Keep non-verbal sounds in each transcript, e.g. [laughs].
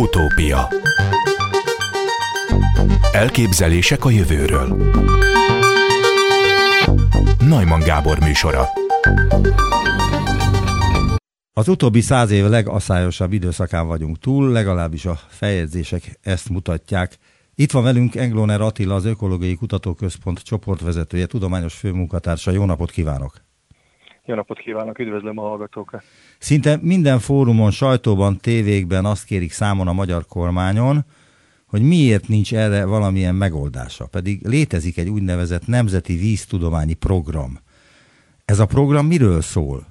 Utópia Elképzelések a jövőről Najman Gábor műsora Az utóbbi száz év legaszályosabb időszakán vagyunk túl, legalábbis a feljegyzések ezt mutatják. Itt van velünk Engloner Attila, az Ökológiai Kutatóközpont csoportvezetője, tudományos főmunkatársa. Jó napot kívánok! Jó napot kívánok, üdvözlöm a hallgatókat! Szinte minden fórumon, sajtóban, tévékben azt kérik számon a magyar kormányon, hogy miért nincs erre valamilyen megoldása, pedig létezik egy úgynevezett Nemzeti Víztudományi Program. Ez a program miről szól?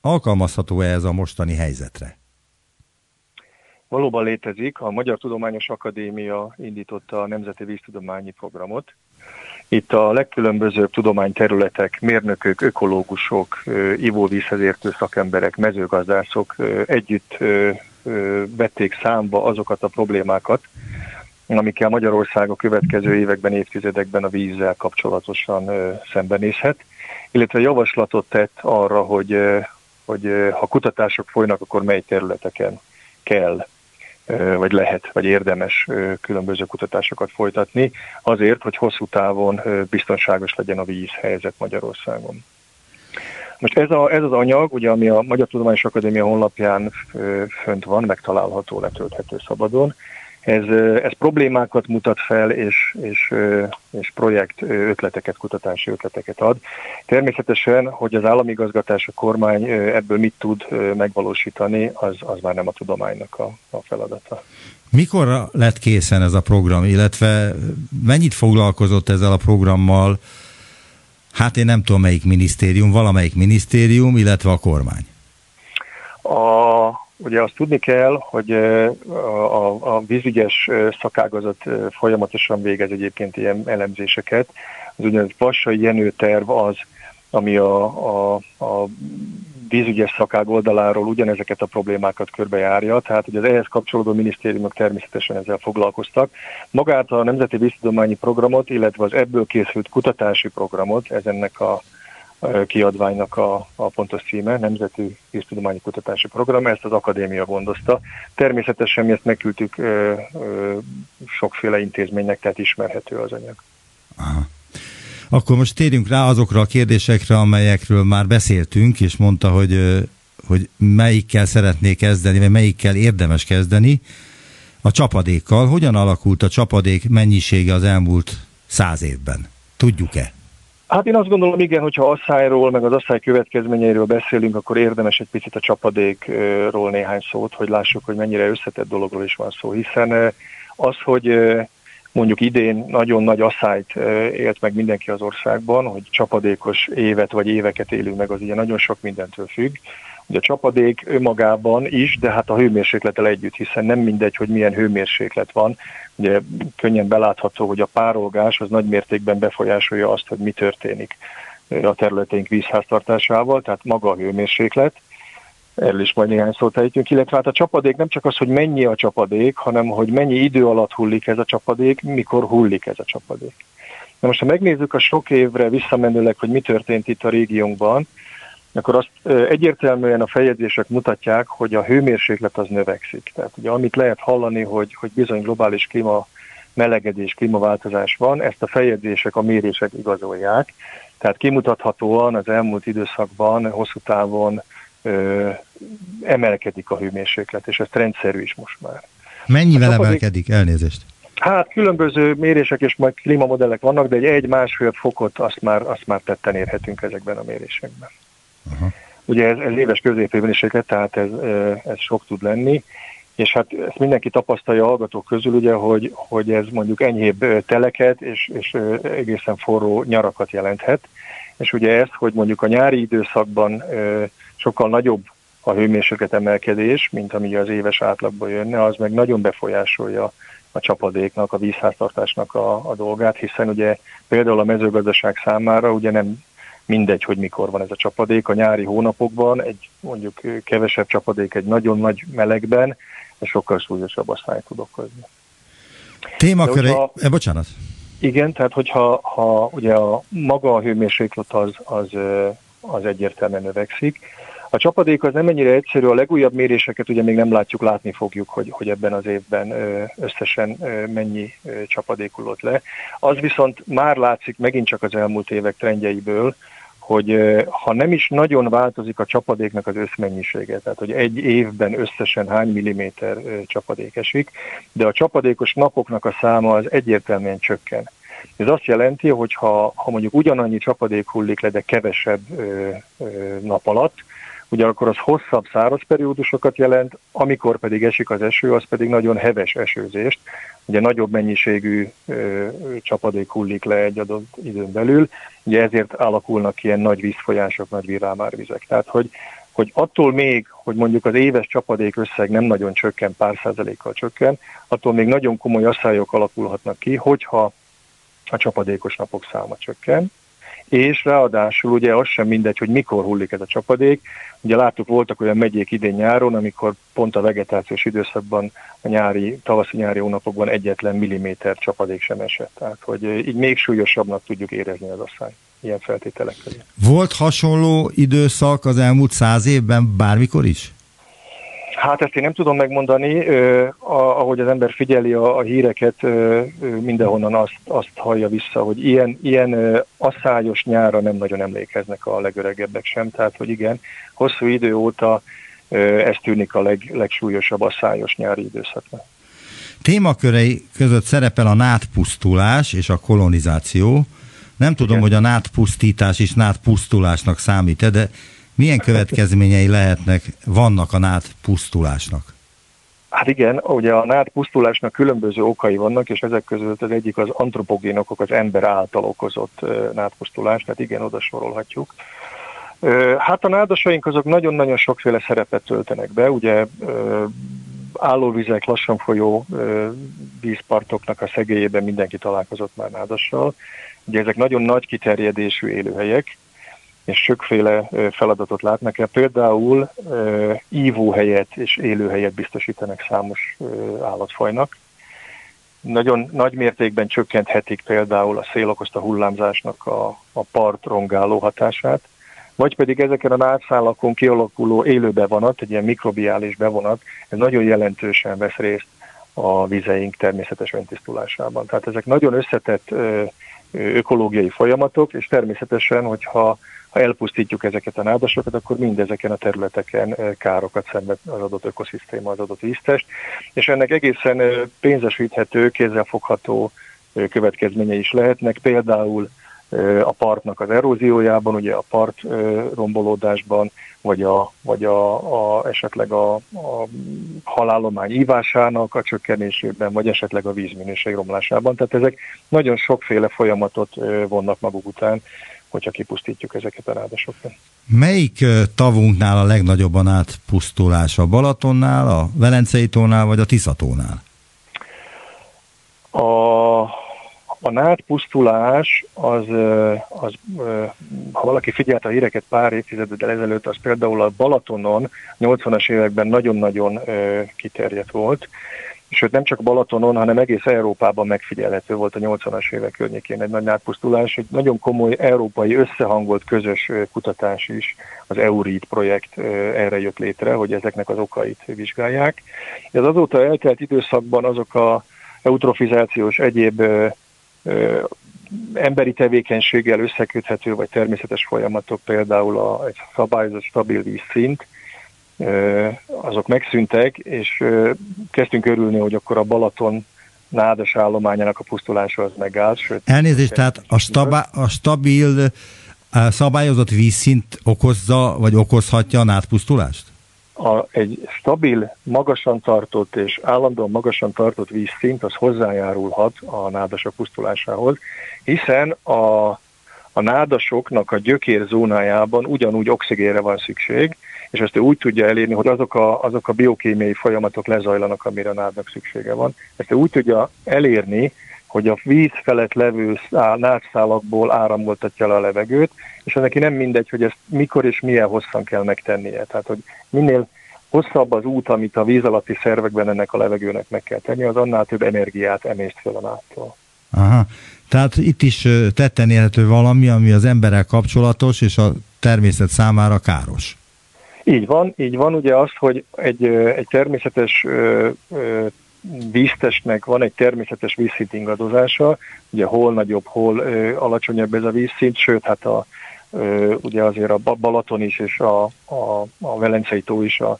Alkalmazható-e ez a mostani helyzetre? Valóban létezik. A Magyar Tudományos Akadémia indította a Nemzeti Víztudományi Programot. Itt a legkülönbözőbb tudományterületek, mérnökök, ökológusok, ivóvízhez értő szakemberek, mezőgazdászok együtt vették számba azokat a problémákat, amikkel Magyarország a következő években, évtizedekben a vízzel kapcsolatosan szembenézhet, illetve javaslatot tett arra, hogy, hogy ha kutatások folynak, akkor mely területeken kell vagy lehet, vagy érdemes különböző kutatásokat folytatni, azért, hogy hosszú távon biztonságos legyen a vízhelyzet Magyarországon. Most ez, a, ez az anyag, ugye, ami a Magyar Tudományos Akadémia honlapján fönt van, megtalálható, letölthető szabadon, ez, ez problémákat mutat fel, és, és, és projekt ötleteket, kutatási ötleteket ad. Természetesen, hogy az államigazgatás, a kormány ebből mit tud megvalósítani, az, az már nem a tudománynak a, a feladata. Mikor lett készen ez a program, illetve mennyit foglalkozott ezzel a programmal, hát én nem tudom melyik minisztérium, valamelyik minisztérium, illetve a kormány? A, Ugye azt tudni kell, hogy a, a vízügyes szakágazat folyamatosan végez egyébként ilyen elemzéseket. Az úgynevezett Vassai Jenő terv az, ami a, a, a vízügyes szakág oldaláról ugyanezeket a problémákat körbejárja, tehát hogy az ehhez kapcsolódó minisztériumok természetesen ezzel foglalkoztak. Magát a Nemzeti Víztudományi Programot, illetve az ebből készült kutatási programot, ez ennek a kiadványnak a, a pontos címe, Nemzeti Víztudományi Kutatási Program, ezt az akadémia gondozta. Természetesen mi ezt megküldtük ö, ö, sokféle intézménynek, tehát ismerhető az anyag. Aha. Akkor most térjünk rá azokra a kérdésekre, amelyekről már beszéltünk, és mondta, hogy, hogy melyikkel szeretné kezdeni, vagy melyikkel érdemes kezdeni. A csapadékkal. Hogyan alakult a csapadék mennyisége az elmúlt száz évben? Tudjuk-e? Hát én azt gondolom, igen, hogyha asszályról, meg az asszály következményeiről beszélünk, akkor érdemes egy picit a csapadékról néhány szót, hogy lássuk, hogy mennyire összetett dologról is van szó, hiszen az, hogy mondjuk idén nagyon nagy asszályt élt meg mindenki az országban, hogy csapadékos évet vagy éveket élünk meg, az ugye nagyon sok mindentől függ. Ugye a csapadék önmagában is, de hát a hőmérsékletel együtt, hiszen nem mindegy, hogy milyen hőmérséklet van. Ugye könnyen belátható, hogy a párolgás az nagy mértékben befolyásolja azt, hogy mi történik a területeink vízháztartásával, tehát maga a hőmérséklet. Erről is majd néhány szót ejtünk, illetve hát a csapadék nem csak az, hogy mennyi a csapadék, hanem hogy mennyi idő alatt hullik ez a csapadék, mikor hullik ez a csapadék. Na most, ha megnézzük a sok évre visszamenőleg, hogy mi történt itt a régiónkban, akkor azt egyértelműen a feljegyzések mutatják, hogy a hőmérséklet az növekszik. Tehát ugye amit lehet hallani, hogy, hogy bizony globális klíma melegedés, klímaváltozás van, ezt a feljegyzések, a mérések igazolják. Tehát kimutathatóan az elmúlt időszakban, hosszú távon ö, emelkedik a hőmérséklet, és ez rendszerű is most már. Mennyivel hát, emelkedik? Elnézést. Hát különböző mérések és majd klímamodellek vannak, de egy egy-másfél fokot azt már, azt már tetten érhetünk ezekben a mérésekben. Aha. Ugye ez, ez éves középévenséglet, tehát ez, ez sok tud lenni, és hát ezt mindenki tapasztalja a hallgatók közül, ugye, hogy, hogy ez mondjuk enyhébb teleket és, és egészen forró nyarakat jelenthet, és ugye ez, hogy mondjuk a nyári időszakban sokkal nagyobb a hőmérséklet emelkedés, mint ami az éves átlagban jönne, az meg nagyon befolyásolja a csapadéknak, a vízháztartásnak a, a dolgát, hiszen ugye például a mezőgazdaság számára ugye nem mindegy, hogy mikor van ez a csapadék. A nyári hónapokban egy mondjuk kevesebb csapadék egy nagyon nagy melegben, és sokkal súlyosabb asszály tud okozni. Témaköre, hogyha, eh, bocsánat. Igen, tehát hogyha ha ugye a maga a hőmérséklet az, az, az egyértelműen növekszik, A csapadék az nem ennyire egyszerű, a legújabb méréseket ugye még nem látjuk, látni fogjuk, hogy, hogy ebben az évben összesen mennyi csapadék hullott le. Az viszont már látszik megint csak az elmúlt évek trendjeiből, hogy ha nem is nagyon változik a csapadéknak az összmennyisége, tehát hogy egy évben összesen hány milliméter csapadék esik, de a csapadékos napoknak a száma az egyértelműen csökken. Ez azt jelenti, hogy ha, ha mondjuk ugyanannyi csapadék hullik le, de kevesebb ö, ö, nap alatt, ugyanakkor az hosszabb száraz periódusokat jelent, amikor pedig esik az eső, az pedig nagyon heves esőzést, ugye nagyobb mennyiségű ö, csapadék hullik le egy adott időn belül, ugye ezért alakulnak ilyen nagy vízfolyások, nagy virámárvizek. Tehát, hogy, hogy attól még, hogy mondjuk az éves csapadék összeg nem nagyon csökken, pár százalékkal csökken, attól még nagyon komoly asszályok alakulhatnak ki, hogyha a csapadékos napok száma csökken, és ráadásul ugye az sem mindegy, hogy mikor hullik ez a csapadék. Ugye láttuk, voltak olyan megyék idén nyáron, amikor pont a vegetációs időszakban, a nyári, tavaszi-nyári hónapokban egyetlen milliméter csapadék sem esett. Tehát, hogy így még súlyosabbnak tudjuk érezni az asszály ilyen feltételek közé. Volt hasonló időszak az elmúlt száz évben bármikor is? Hát ezt én nem tudom megmondani, ahogy az ember figyeli a, a híreket, mindenhonnan azt, azt hallja vissza, hogy ilyen, ilyen asszályos nyára nem nagyon emlékeznek a legöregebbek sem, tehát hogy igen, hosszú idő óta ez tűnik a leg, legsúlyosabb asszályos nyári időszaknak. Témakörei között szerepel a nátpusztulás és a kolonizáció. Nem tudom, Igen. hogy a nátpusztítás is nátpusztulásnak számít-e, de milyen következményei lehetnek, vannak a nád pusztulásnak? Hát igen, ugye a nád pusztulásnak különböző okai vannak, és ezek között az egyik az antropogén okok, az ember által okozott nádpusztulás, tehát igen, oda sorolhatjuk. Hát a nádasaink azok nagyon-nagyon sokféle szerepet töltenek be, ugye állóvizek, lassan folyó vízpartoknak a szegélyében mindenki találkozott már nádassal. Ugye ezek nagyon nagy kiterjedésű élőhelyek, és sokféle feladatot látnak el. Például ívóhelyet és élőhelyet biztosítanak számos állatfajnak. Nagyon nagy mértékben csökkenthetik például a szél okozta hullámzásnak a, a part rongáló hatását, vagy pedig ezeken a nátszálakon kialakuló élő bevonat, egy ilyen mikrobiális bevonat, ez nagyon jelentősen vesz részt a vizeink természetes öntisztulásában. Tehát ezek nagyon összetett ökológiai folyamatok, és természetesen, hogyha ha elpusztítjuk ezeket a nádasokat, akkor mindezeken a területeken eh, károkat szenved az adott ökoszisztéma, az adott víztest, és ennek egészen eh, pénzesíthető, kézzelfogható eh, következményei is lehetnek, például a partnak az eróziójában, ugye a part rombolódásban, vagy, a, vagy a, a, esetleg a, a halállomány ívásának a csökkenésében, vagy esetleg a vízminőség romlásában. Tehát ezek nagyon sokféle folyamatot vonnak maguk után, hogyha kipusztítjuk ezeket a rádasokat. Melyik tavunknál a legnagyobb a nátpusztulás? A Balatonnál, a Velencei tónál, vagy a Tiszatónál? A, a nátpusztulás az, az, ha valaki figyelte a híreket pár évtizeddel ezelőtt, az például a Balatonon 80-as években nagyon-nagyon kiterjedt volt, sőt nem csak Balatonon, hanem egész Európában megfigyelhető volt a 80-as évek környékén egy nagy nátpusztulás, egy nagyon komoly európai összehangolt közös kutatás is, az EURID projekt erre jött létre, hogy ezeknek az okait vizsgálják. Ez azóta eltelt időszakban azok a eutrofizációs egyéb emberi tevékenységgel összeköthető, vagy természetes folyamatok, például a, egy szabályozott stabil vízszint, azok megszűntek, és kezdtünk örülni, hogy akkor a Balaton nádas állományának a pusztulása az megállt. Sőt, Elnézést, tehát a, stabá, a stabil a szabályozott vízszint okozza, vagy okozhatja a nádpusztulást? A, egy stabil, magasan tartott és állandóan magasan tartott vízszint az hozzájárulhat a nádasok pusztulásához, hiszen a, a nádasoknak a gyökér zónájában ugyanúgy oxigénre van szükség, és ezt ő úgy tudja elérni, hogy azok a, azok a biokémiai folyamatok lezajlanak, amire a nádnak szüksége van. Ezt ő úgy tudja elérni, hogy a víz felett levő nádszálakból áramoltatja le a levegőt, és neki nem mindegy, hogy ezt mikor és milyen hosszan kell megtennie. Tehát, hogy minél hosszabb az út, amit a víz alatti szervekben ennek a levegőnek meg kell tenni, az annál több energiát emészt fel a nádtól. Aha. Tehát itt is tetten érhető valami, ami az emberrel kapcsolatos, és a természet számára káros. Így van, így van. Ugye az, hogy egy, egy természetes víztestnek van egy természetes vízszint ingadozása, ugye hol nagyobb, hol alacsonyabb ez a vízszint, sőt, hát a, ugye azért a Balaton is és a, a, a Velencei tó is a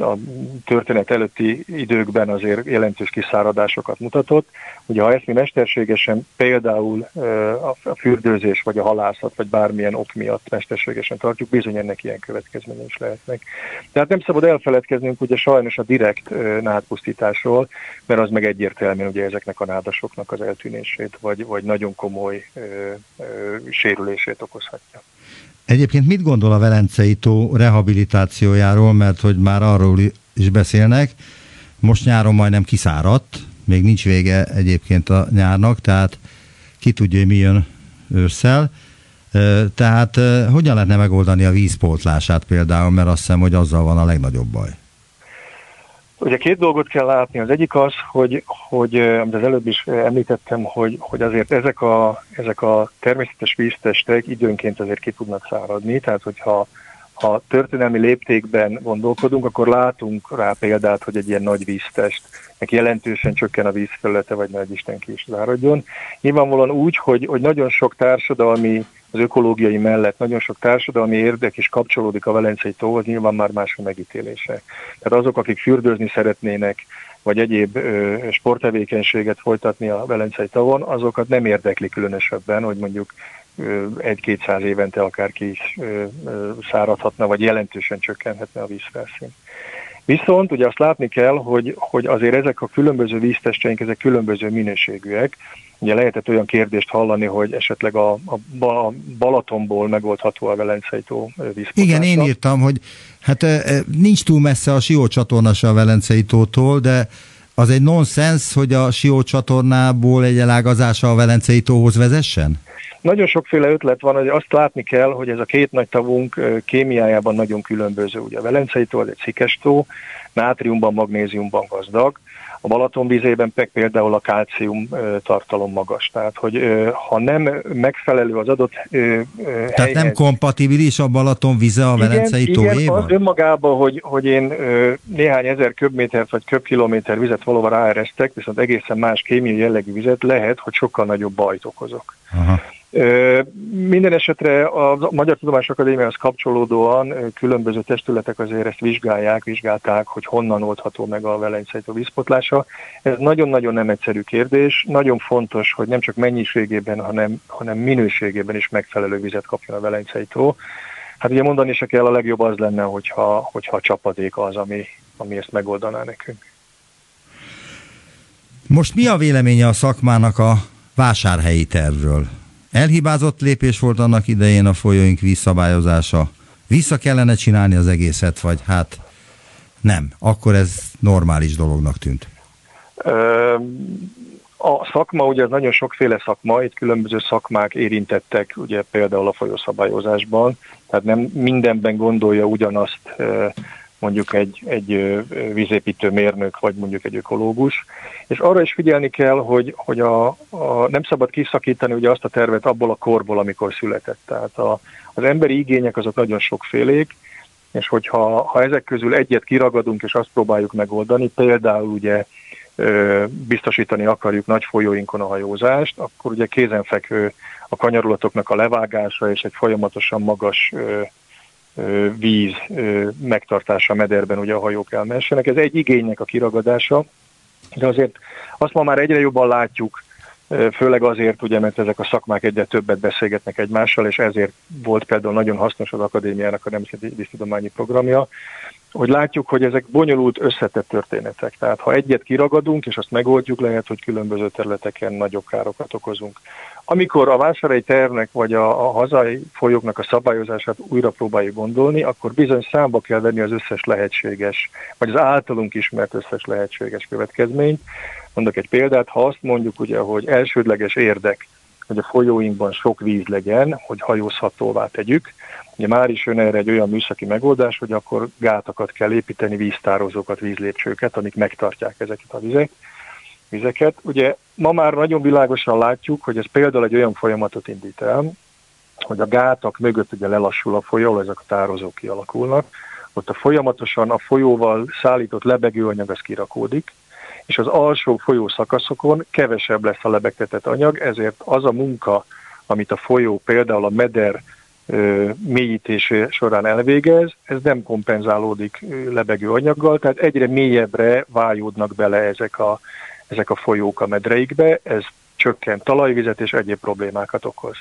a történet előtti időkben azért jelentős kiszáradásokat mutatott. Ugye ha ezt mi mesterségesen például a fürdőzés, vagy a halászat, vagy bármilyen ok miatt mesterségesen tartjuk, bizony ennek ilyen következménye is lehetnek. Tehát nem szabad elfeledkeznünk ugye sajnos a direkt nádpusztításról, mert az meg egyértelműen ugye ezeknek a nádasoknak az eltűnését, vagy, vagy nagyon komoly ö, ö, sérülését okozhatja. Egyébként mit gondol a Velencei tó rehabilitációjáról, mert hogy már arról is beszélnek, most nyáron majdnem kiszáradt, még nincs vége egyébként a nyárnak, tehát ki tudja, hogy mi jön ősszel. Tehát hogyan lehetne megoldani a vízpótlását például, mert azt hiszem, hogy azzal van a legnagyobb baj. Ugye két dolgot kell látni. Az egyik az, hogy, hogy amit az előbb is említettem, hogy, hogy azért ezek a, ezek a természetes víztestek időnként azért ki tudnak száradni, tehát hogyha ha történelmi léptékben gondolkodunk, akkor látunk rá példát, hogy egy ilyen nagy víztest neki jelentősen csökken a vízfelülete, vagy nagy Isten ki is záradjon. Nyilvánvalóan úgy, hogy, hogy nagyon sok társadalmi az ökológiai mellett nagyon sok társadalmi érdek is kapcsolódik a Velencei tóhoz, nyilván már más a megítélése. Tehát azok, akik fürdőzni szeretnének, vagy egyéb ö, sporttevékenységet folytatni a Velencei tavon, azokat nem érdekli különösebben, hogy mondjuk egy-kétszáz évente akár ki is ö, ö, száradhatna, vagy jelentősen csökkenhetne a vízfelszín. Viszont ugye azt látni kell, hogy, hogy azért ezek a különböző víztesteink, ezek különböző minőségűek, Ugye lehetett olyan kérdést hallani, hogy esetleg a, a, a Balatonból megoldható a Velencei tó vízpotása. Igen, én írtam, hogy hát nincs túl messze a Sió csatorna a Velencei tótól, de az egy nonsens, hogy a Sió csatornából egy elágazása a Velencei tóhoz vezessen? Nagyon sokféle ötlet van, hogy azt látni kell, hogy ez a két nagy tavunk kémiájában nagyon különböző. Ugye a Velencei tó az egy szikes tó, nátriumban, magnéziumban gazdag, a Balaton vízében meg például a kálcium tartalom magas. Tehát, hogy ha nem megfelelő az adott Tehát helyhez, nem kompatibilis a Balaton víze a Velencei tóéval? Igen, önmagában, hogy, hogy én néhány ezer köbmétert vagy köbkilométer vizet valóban ráeresztek, viszont egészen más kémiai jellegű vizet lehet, hogy sokkal nagyobb bajt okozok. Aha. Minden esetre a Magyar Tudományos Akadémiához kapcsolódóan különböző testületek azért ezt vizsgálják, vizsgálták, hogy honnan oldható meg a velencejtó vízpotlása. Ez nagyon-nagyon nem egyszerű kérdés. Nagyon fontos, hogy nem csak mennyiségében, hanem, hanem minőségében is megfelelő vizet kapjon a velencejtó. Hát ugye mondani se kell, a legjobb az lenne, hogyha, hogyha a csapadék az, ami, ami ezt megoldaná nekünk. Most mi a véleménye a szakmának a vásárhelyi tervről? Elhibázott lépés volt annak idején a folyóink vízszabályozása. Vissza kellene csinálni az egészet, vagy hát nem. Akkor ez normális dolognak tűnt. A szakma, ugye ez nagyon sokféle szakma, itt különböző szakmák érintettek, ugye például a folyószabályozásban, tehát nem mindenben gondolja ugyanazt mondjuk egy, egy vízépítő mérnök, vagy mondjuk egy ökológus. És arra is figyelni kell, hogy, hogy a, a, nem szabad kiszakítani ugye azt a tervet abból a korból, amikor született. Tehát a, az emberi igények azok nagyon sokfélék, és hogyha ha ezek közül egyet kiragadunk, és azt próbáljuk megoldani, például ugye biztosítani akarjuk nagy folyóinkon a hajózást, akkor ugye kézenfekvő a kanyarulatoknak a levágása és egy folyamatosan magas víz megtartása a mederben, ugye a hajók elmessenek. Ez egy igénynek a kiragadása, de azért azt ma már egyre jobban látjuk, főleg azért, ugye, mert ezek a szakmák egyre többet beszélgetnek egymással, és ezért volt például nagyon hasznos az akadémiának a Nemzeti Víztudományi Programja, hogy látjuk, hogy ezek bonyolult, összetett történetek. Tehát ha egyet kiragadunk, és azt megoldjuk, lehet, hogy különböző területeken nagyobb károkat okozunk. Amikor a vásárhelyi tervnek vagy a, a hazai folyóknak a szabályozását újra próbáljuk gondolni, akkor bizony számba kell venni az összes lehetséges, vagy az általunk ismert összes lehetséges következményt. Mondok egy példát, ha azt mondjuk ugye, hogy elsődleges érdek, hogy a folyóinkban sok víz legyen, hogy hajózhatóvá tegyük, Ugye már is jön erre egy olyan műszaki megoldás, hogy akkor gátakat kell építeni, víztározókat, vízlépcsőket, amik megtartják ezeket a vizek, vizeket. Ugye ma már nagyon világosan látjuk, hogy ez például egy olyan folyamatot indít el, hogy a gátak mögött ugye lelassul a folyó, ezek a tározók kialakulnak, ott a folyamatosan a folyóval szállított lebegőanyag az kirakódik, és az alsó folyó szakaszokon kevesebb lesz a lebegtetett anyag, ezért az a munka, amit a folyó például a meder mélyítése során elvégez, ez nem kompenzálódik lebegő anyaggal, tehát egyre mélyebbre vájódnak bele ezek a, ezek a folyók a medreikbe, ez csökkent talajvizet és egyéb problémákat okoz.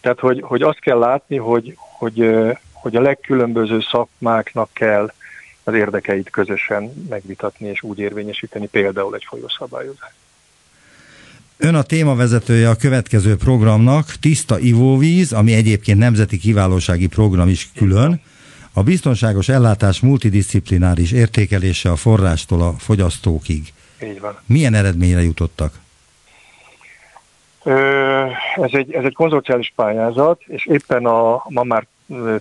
Tehát, hogy, hogy azt kell látni, hogy, hogy, hogy a legkülönböző szakmáknak kell az érdekeit közösen megvitatni és úgy érvényesíteni például egy folyószabályozást. Ön a témavezetője a következő programnak, Tiszta Ivóvíz, ami egyébként nemzeti kiválósági program is külön, a biztonságos ellátás multidisziplináris értékelése a forrástól a fogyasztókig. Így van. Milyen eredményre jutottak? Ez egy, ez egy konzorciális pályázat, és éppen a ma már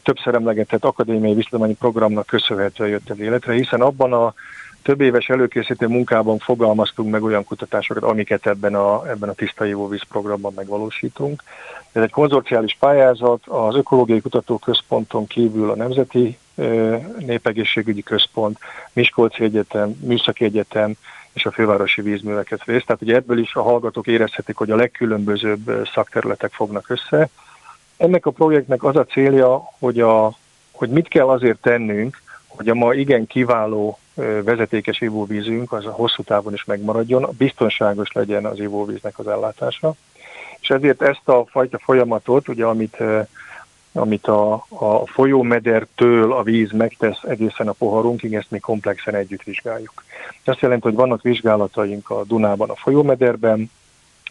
többször emlegetett akadémiai visszadományi programnak köszönhetően jött el életre, hiszen abban a több éves előkészítő munkában fogalmaztunk meg olyan kutatásokat, amiket ebben a, ebben a Tiszta Ivóvíz programban megvalósítunk. Ez egy konzorciális pályázat, az Ökológiai Kutatóközponton kívül a Nemzeti Népegészségügyi Központ, Miskolci Egyetem, Műszaki Egyetem és a Fővárosi Vízműveket részt. Tehát ugye ebből is a hallgatók érezhetik, hogy a legkülönbözőbb szakterületek fognak össze. Ennek a projektnek az a célja, hogy, a, hogy mit kell azért tennünk, hogy a ma igen kiváló vezetékes ivóvízünk az a hosszú távon is megmaradjon, biztonságos legyen az ivóvíznek az ellátása. És ezért ezt a fajta folyamatot, ugye, amit, amit a, a folyómedertől a víz megtesz egészen a poharunkig, ezt mi komplexen együtt vizsgáljuk. Ez jelenti, hogy vannak vizsgálataink a Dunában, a folyómederben,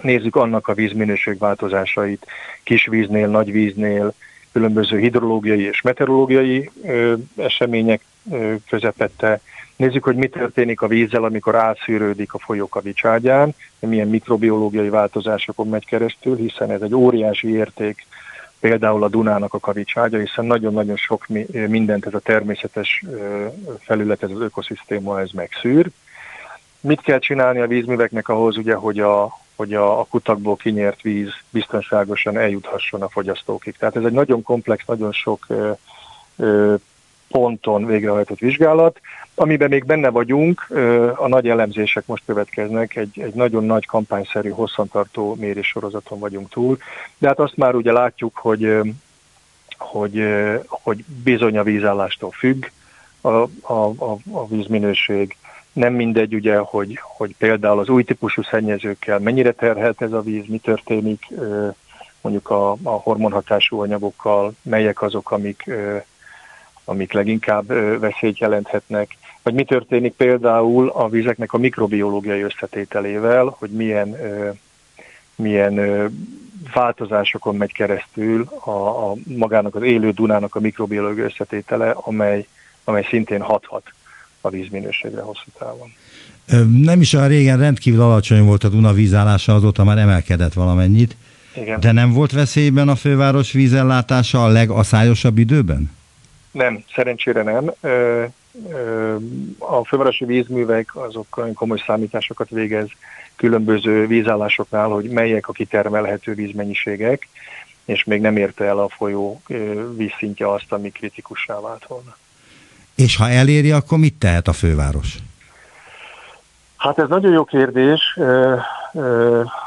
nézzük annak a vízminőség változásait, kisvíznél, nagyvíznél, különböző hidrológiai és meteorológiai ö, események ö, közepette, Nézzük, hogy mi történik a vízzel, amikor átszűrődik a folyó kavicságyán, milyen mikrobiológiai változásokon megy keresztül, hiszen ez egy óriási érték például a Dunának a kavicságya, hiszen nagyon-nagyon sok mindent ez a természetes felület, ez az ökoszisztéma, ez megszűr. Mit kell csinálni a vízműveknek ahhoz, ugye, hogy a, hogy a, a kutakból kinyert víz biztonságosan eljuthasson a fogyasztókig. Tehát ez egy nagyon komplex, nagyon sok ö, ö, ponton végrehajtott vizsgálat. Amiben még benne vagyunk, a nagy elemzések most következnek, egy, egy nagyon nagy kampányszerű, hosszantartó méréssorozaton vagyunk túl, de hát azt már ugye látjuk, hogy, hogy, hogy bizony a vízállástól függ a, a, a, a vízminőség. Nem mindegy ugye, hogy, hogy például az új típusú szennyezőkkel mennyire terhelt ez a víz, mi történik mondjuk a, a hormonhatású anyagokkal, melyek azok, amik amik leginkább veszélyt jelenthetnek, vagy mi történik például a vizeknek a mikrobiológiai összetételével, hogy milyen, milyen változásokon megy keresztül a, a magának az élő Dunának a mikrobiológiai összetétele, amely, amely szintén hathat a vízminőségre hosszú távon. Nem is olyan régen rendkívül alacsony volt a Duna vízállása, azóta már emelkedett valamennyit. Igen. De nem volt veszélyben a főváros vízellátása a legaszályosabb időben? Nem, szerencsére nem. A fővárosi vízművek azok olyan komoly számításokat végez különböző vízállásoknál, hogy melyek a kitermelhető vízmennyiségek, és még nem érte el a folyó vízszintje azt, ami kritikussá vált volna. És ha eléri, akkor mit tehet a főváros? Hát ez nagyon jó kérdés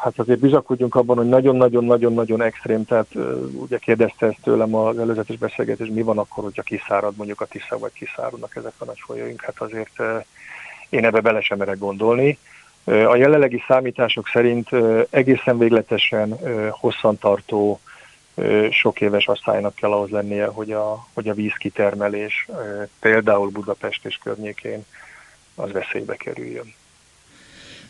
hát azért bizakodjunk abban, hogy nagyon-nagyon-nagyon-nagyon extrém, tehát ugye kérdezte ezt tőlem az előzetes beszélgetés, mi van akkor, hogyha kiszárad mondjuk a Tisza, vagy kiszáradnak ezek a nagy folyóink, hát azért én ebbe bele sem merek gondolni. A jelenlegi számítások szerint egészen végletesen hosszantartó sok éves asszálynak kell ahhoz lennie, hogy a, hogy a vízkitermelés például Budapest és környékén az veszélybe kerüljön.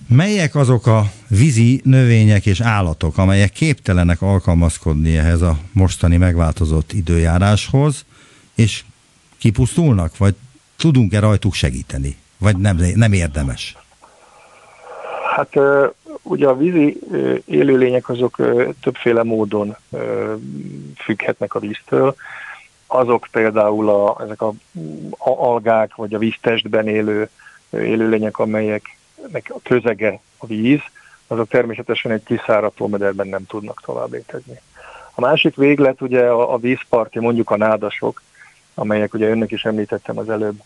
Melyek azok a vízi növények és állatok, amelyek képtelenek alkalmazkodni ehhez a mostani megváltozott időjáráshoz, és kipusztulnak, vagy tudunk-e rajtuk segíteni, vagy nem, nem érdemes? Hát ugye a vízi élőlények azok többféle módon függhetnek a víztől. Azok például a, ezek a, a algák, vagy a víztestben élő élőlények, amelyek a közege a víz, azok természetesen egy kiszáradt mederben nem tudnak tovább létezni. A másik véglet ugye a, a vízparti, mondjuk a nádasok, amelyek ugye önnek is említettem az előbb,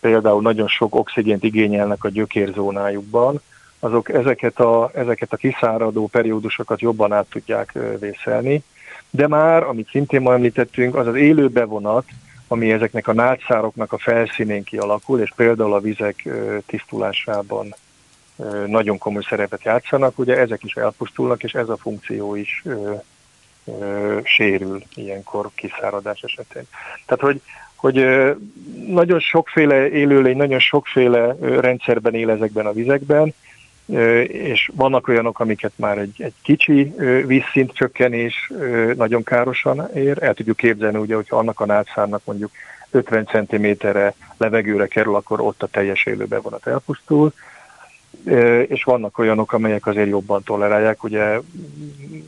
például nagyon sok oxigént igényelnek a gyökérzónájukban, azok ezeket a, ezeket a kiszáradó periódusokat jobban át tudják vészelni. De már, amit szintén ma említettünk, az az élő bevonat, ami ezeknek a nátszároknak a felszínén kialakul, és például a vizek tisztulásában nagyon komoly szerepet játszanak, ugye ezek is elpusztulnak, és ez a funkció is ö, ö, sérül ilyenkor kiszáradás esetén. Tehát, hogy, hogy nagyon sokféle élőlény, nagyon sokféle rendszerben él ezekben a vizekben, és vannak olyanok, amiket már egy, egy kicsi vízszint csökkenés nagyon károsan ér. El tudjuk képzelni, ugye, hogyha annak a nátszárnak mondjuk 50 cm-re levegőre kerül, akkor ott a teljes élőbevonat elpusztul és vannak olyanok, amelyek azért jobban tolerálják, ugye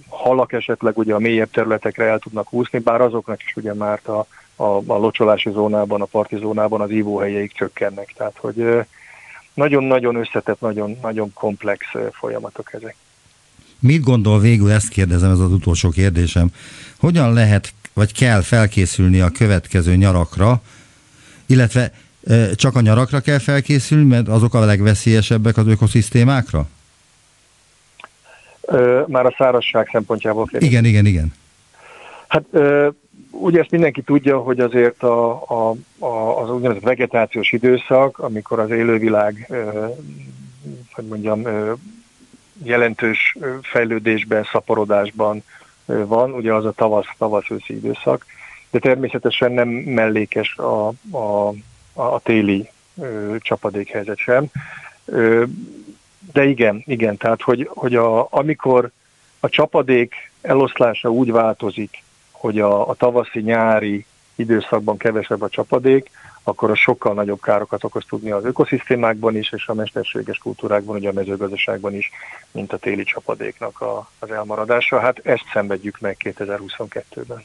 halak esetleg ugye a mélyebb területekre el tudnak úszni, bár azoknak is ugye már a, a, a locsolási zónában, a parti zónában az ivóhelyeik csökkennek, tehát hogy nagyon-nagyon összetett, nagyon, nagyon komplex folyamatok ezek. Mit gondol végül, ezt kérdezem, ez az utolsó kérdésem, hogyan lehet, vagy kell felkészülni a következő nyarakra, illetve csak a nyarakra kell felkészülni, mert azok a legveszélyesebbek az ökoszisztémákra? Már a szárazság szempontjából kérdezik. Igen, igen, igen. Hát ugye ezt mindenki tudja, hogy azért a, a, a, az úgynevezett vegetációs időszak, amikor az élővilág, hogy mondjam, jelentős fejlődésben, szaporodásban van, ugye az a tavasz, tavasz-őszi időszak, de természetesen nem mellékes a, a a téli csapadékhelyzet sem. De igen, igen, tehát hogy, hogy a, amikor a csapadék eloszlása úgy változik, hogy a, a tavaszi-nyári időszakban kevesebb a csapadék, akkor a sokkal nagyobb károkat okoz tudni az ökoszisztémákban is, és a mesterséges kultúrákban, ugye a mezőgazdaságban is, mint a téli csapadéknak a, az elmaradása. Hát ezt szenvedjük meg 2022-ben.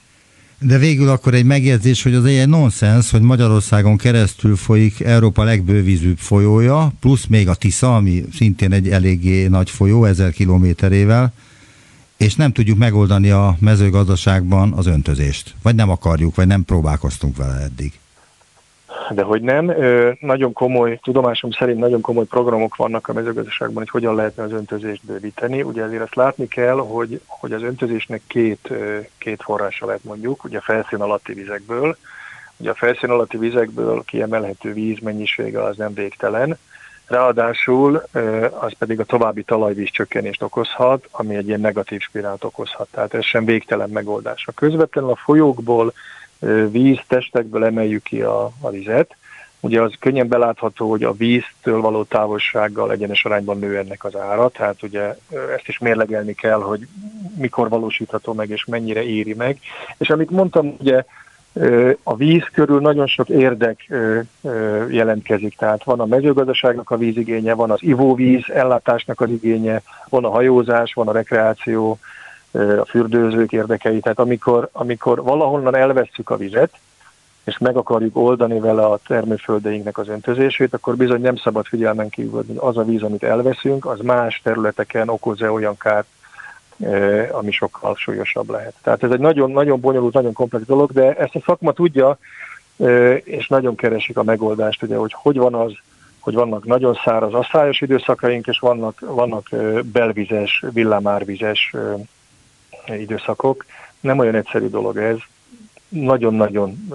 De végül akkor egy megjegyzés, hogy az egy nonsens, hogy Magyarországon keresztül folyik Európa legbővízűbb folyója, plusz még a Tisza, ami szintén egy eléggé nagy folyó, ezer kilométerével, és nem tudjuk megoldani a mezőgazdaságban az öntözést. Vagy nem akarjuk, vagy nem próbálkoztunk vele eddig de hogy nem. Nagyon komoly, tudomásom szerint nagyon komoly programok vannak a mezőgazdaságban, hogy hogyan lehetne az öntözést bővíteni. Ugye ezért azt látni kell, hogy, hogy az öntözésnek két, két forrása lehet mondjuk, ugye a felszín alatti vizekből. Ugye a felszín alatti vizekből kiemelhető víz mennyisége az nem végtelen, Ráadásul az pedig a további talajvíz csökkenést okozhat, ami egy ilyen negatív spirált okozhat. Tehát ez sem végtelen megoldás. A közvetlenül a folyókból víztestekből emeljük ki a, a vizet. Ugye az könnyen belátható, hogy a víztől való távolsággal egyenes arányban nő ennek az ára, tehát ugye ezt is mérlegelni kell, hogy mikor valósítható meg, és mennyire éri meg. És amit mondtam, ugye a víz körül nagyon sok érdek jelentkezik, tehát van a mezőgazdaságnak a vízigénye, van az ivóvíz ellátásnak az igénye, van a hajózás, van a rekreáció, a fürdőzők érdekei. Tehát amikor, amikor valahonnan elvesszük a vizet, és meg akarjuk oldani vele a termőföldeinknek az öntözését, akkor bizony nem szabad figyelmen kívül, hogy az a víz, amit elveszünk, az más területeken okoz-e olyan kárt, ami sokkal súlyosabb lehet. Tehát ez egy nagyon, nagyon bonyolult, nagyon komplex dolog, de ezt a szakma tudja, és nagyon keresik a megoldást, ugye, hogy hogy van az, hogy vannak nagyon száraz asszályos időszakaink, és vannak, vannak belvizes, villámárvizes időszakok. Nem olyan egyszerű dolog ez. Nagyon-nagyon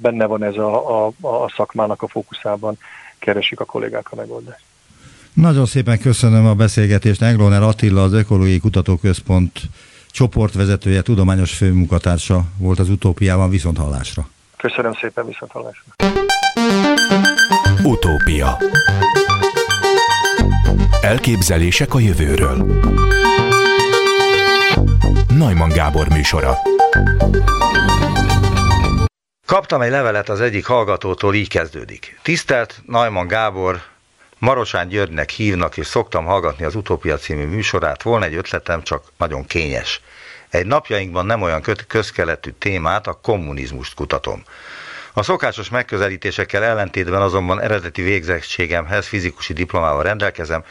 benne van ez a, a, a szakmának a fókuszában, keresik a kollégák a megoldást. Nagyon szépen köszönöm a beszélgetést. Engloner Attila, az Ökológiai Kutatóközpont csoportvezetője, tudományos főmunkatársa volt az utópiában viszont hallásra. Köszönöm szépen, viszont hallásra. Utópia Elképzelések a jövőről Najman Gábor műsora. Kaptam egy levelet az egyik hallgatótól, így kezdődik. Tisztelt Najman Gábor, Marosán Györgynek hívnak, és szoktam hallgatni az Utópia című műsorát. Volna egy ötletem, csak nagyon kényes. Egy napjainkban nem olyan közkeletű témát, a kommunizmust kutatom. A szokásos megközelítésekkel ellentétben azonban eredeti végzettségemhez fizikusi diplomával rendelkezem,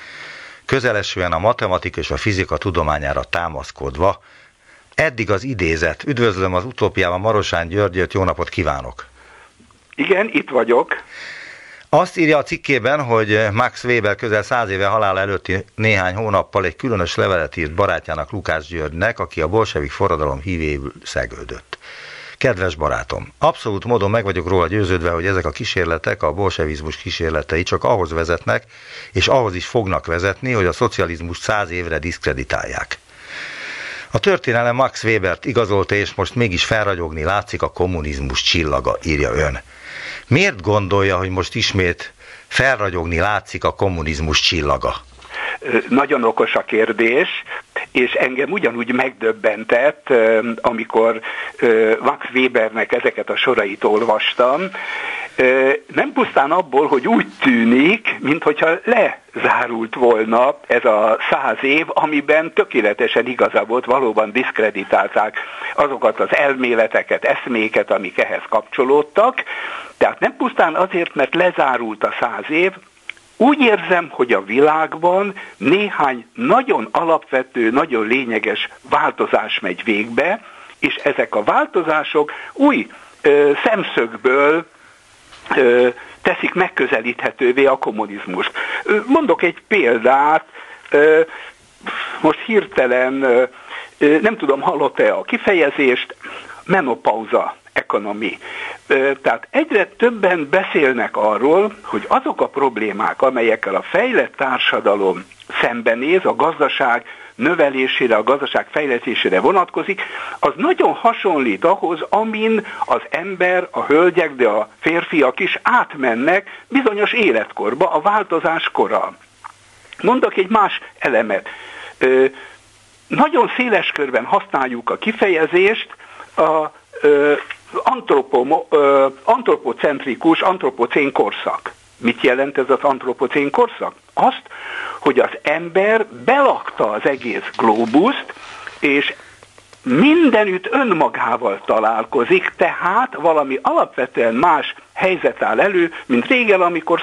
közelesően a matematika és a fizika tudományára támaszkodva, eddig az idézet. Üdvözlöm az utópiában Marosán Györgyöt, jó napot kívánok! Igen, itt vagyok. Azt írja a cikkében, hogy Max Weber közel száz éve halál előtti néhány hónappal egy különös levelet írt barátjának Lukács Györgynek, aki a bolsevik forradalom hívéül szegődött. Kedves barátom, abszolút módon meg vagyok róla győződve, hogy ezek a kísérletek, a bolsevizmus kísérletei csak ahhoz vezetnek, és ahhoz is fognak vezetni, hogy a szocializmus száz évre diszkreditálják. A történelem Max Webert igazolta, és most mégis felragyogni látszik a kommunizmus csillaga, írja ön. Miért gondolja, hogy most ismét felragyogni látszik a kommunizmus csillaga? Nagyon okos a kérdés, és engem ugyanúgy megdöbbentett, amikor Max Webernek ezeket a sorait olvastam, nem pusztán abból, hogy úgy tűnik, mintha lezárult volna ez a száz év, amiben tökéletesen igaza volt, valóban diszkreditálták azokat az elméleteket, eszméket, amik ehhez kapcsolódtak. Tehát nem pusztán azért, mert lezárult a száz év, úgy érzem, hogy a világban néhány nagyon alapvető, nagyon lényeges változás megy végbe, és ezek a változások új ö, szemszögből teszik megközelíthetővé a kommunizmust. Mondok egy példát, most hirtelen, nem tudom, hallott-e a kifejezést, menopauza economy. Tehát egyre többen beszélnek arról, hogy azok a problémák, amelyekkel a fejlett társadalom szembenéz, a gazdaság növelésére, a gazdaság fejlesztésére vonatkozik, az nagyon hasonlít ahhoz, amin az ember, a hölgyek, de a férfiak is átmennek bizonyos életkorba, a változás kora. Mondok egy más elemet. Ö, nagyon széles körben használjuk a kifejezést a ö, antropo, ö, antropocentrikus, antropocén korszak. Mit jelent ez az antropocén korszak? Azt, hogy az ember belakta az egész globuszt, és mindenütt önmagával találkozik, tehát valami alapvetően más helyzet áll elő, mint régen, amikor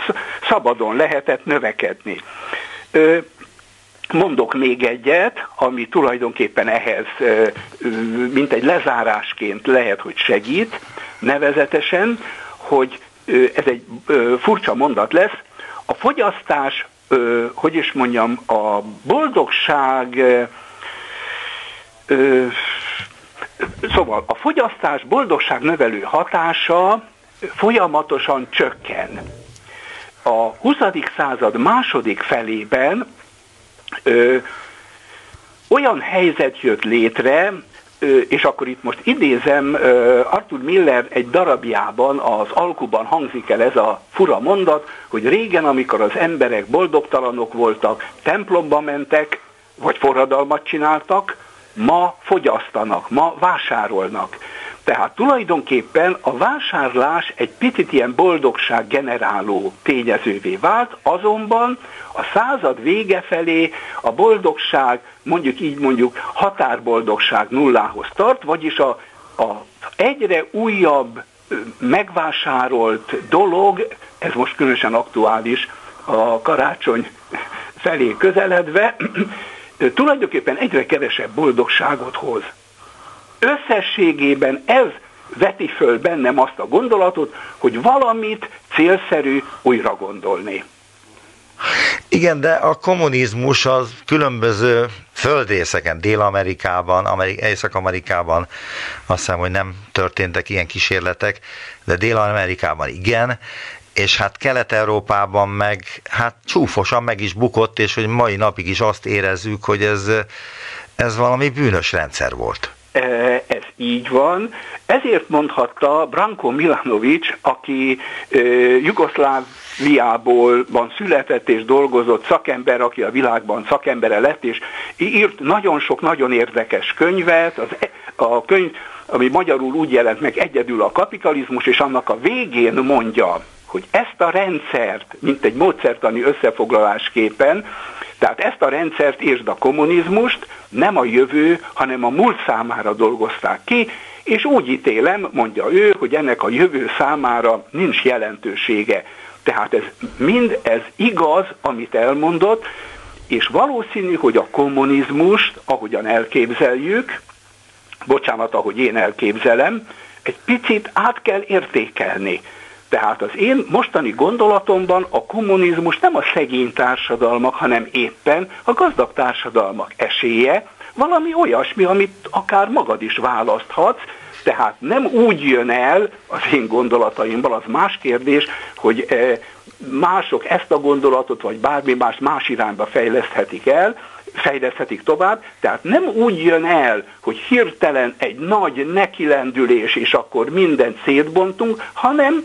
szabadon lehetett növekedni. Mondok még egyet, ami tulajdonképpen ehhez, mint egy lezárásként lehet, hogy segít, nevezetesen, hogy ez egy furcsa mondat lesz, a fogyasztás, hogy is mondjam, a boldogság, szóval a fogyasztás boldogság növelő hatása folyamatosan csökken. A 20. század második felében ö, olyan helyzet jött létre, és akkor itt most idézem, Arthur Miller egy darabjában, az alkuban hangzik el ez a fura mondat, hogy régen, amikor az emberek boldogtalanok voltak, templomba mentek, vagy forradalmat csináltak, ma fogyasztanak, ma vásárolnak. Tehát tulajdonképpen a vásárlás egy picit ilyen boldogság generáló tényezővé vált, azonban a század vége felé a boldogság, mondjuk így mondjuk határboldogság nullához tart, vagyis a, a egyre újabb megvásárolt dolog, ez most különösen aktuális a karácsony felé közeledve, tulajdonképpen egyre kevesebb boldogságot hoz. Összességében ez veti föl bennem azt a gondolatot, hogy valamit célszerű újra gondolni. Igen, de a kommunizmus az különböző földrészeken, Dél-Amerikában, Amerik- Észak-Amerikában azt hiszem, hogy nem történtek ilyen kísérletek, de Dél-Amerikában igen, és hát Kelet-Európában meg hát csúfosan meg is bukott, és hogy mai napig is azt érezzük, hogy ez, ez valami bűnös rendszer volt. E, ez így van. Ezért mondhatta Branko Milanovic, aki e, Jugoszláviából van született és dolgozott szakember, aki a világban szakembere lett, és írt nagyon sok nagyon érdekes könyvet. Az, e, a könyv, ami magyarul úgy jelent meg egyedül a kapitalizmus, és annak a végén mondja, hogy ezt a rendszert, mint egy módszertani összefoglalásképpen, tehát ezt a rendszert és a kommunizmust nem a jövő, hanem a múlt számára dolgozták ki, és úgy ítélem, mondja ő, hogy ennek a jövő számára nincs jelentősége. Tehát ez mind ez igaz, amit elmondott, és valószínű, hogy a kommunizmust, ahogyan elképzeljük, bocsánat, ahogy én elképzelem, egy picit át kell értékelni. Tehát az én mostani gondolatomban a kommunizmus nem a szegény társadalmak, hanem éppen a gazdag társadalmak esélye, valami olyasmi, amit akár magad is választhatsz, tehát nem úgy jön el az én gondolataimban, az más kérdés, hogy eh, mások ezt a gondolatot, vagy bármi más más irányba fejleszthetik el, fejleszthetik tovább, tehát nem úgy jön el, hogy hirtelen egy nagy nekilendülés, és akkor mindent szétbontunk, hanem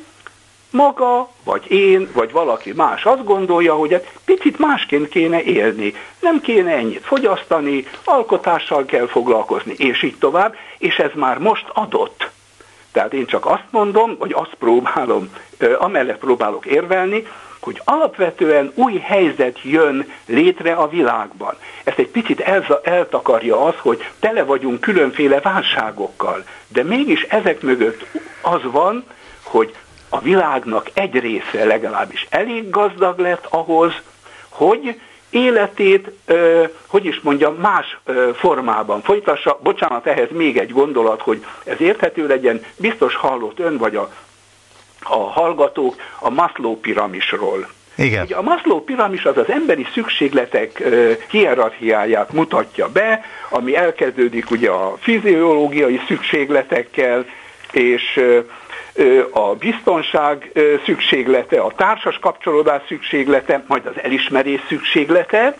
maga, vagy én, vagy valaki más azt gondolja, hogy egy picit másként kéne élni. Nem kéne ennyit fogyasztani, alkotással kell foglalkozni, és így tovább, és ez már most adott. Tehát én csak azt mondom, vagy azt próbálom, amellett próbálok érvelni, hogy alapvetően új helyzet jön létre a világban. Ezt egy picit eltakarja az, hogy tele vagyunk különféle válságokkal, de mégis ezek mögött az van, hogy a világnak egy része legalábbis elég gazdag lett ahhoz, hogy életét, hogy is mondjam, más formában folytassa. Bocsánat, ehhez még egy gondolat, hogy ez érthető legyen. Biztos hallott ön vagy a, a hallgatók a Maslow piramisról. Igen. Ugye a Maslow piramis az az emberi szükségletek uh, hierarchiáját mutatja be, ami elkezdődik ugye a fiziológiai szükségletekkel, és uh, a biztonság szükséglete, a társas kapcsolódás szükséglete, majd az elismerés szükséglete,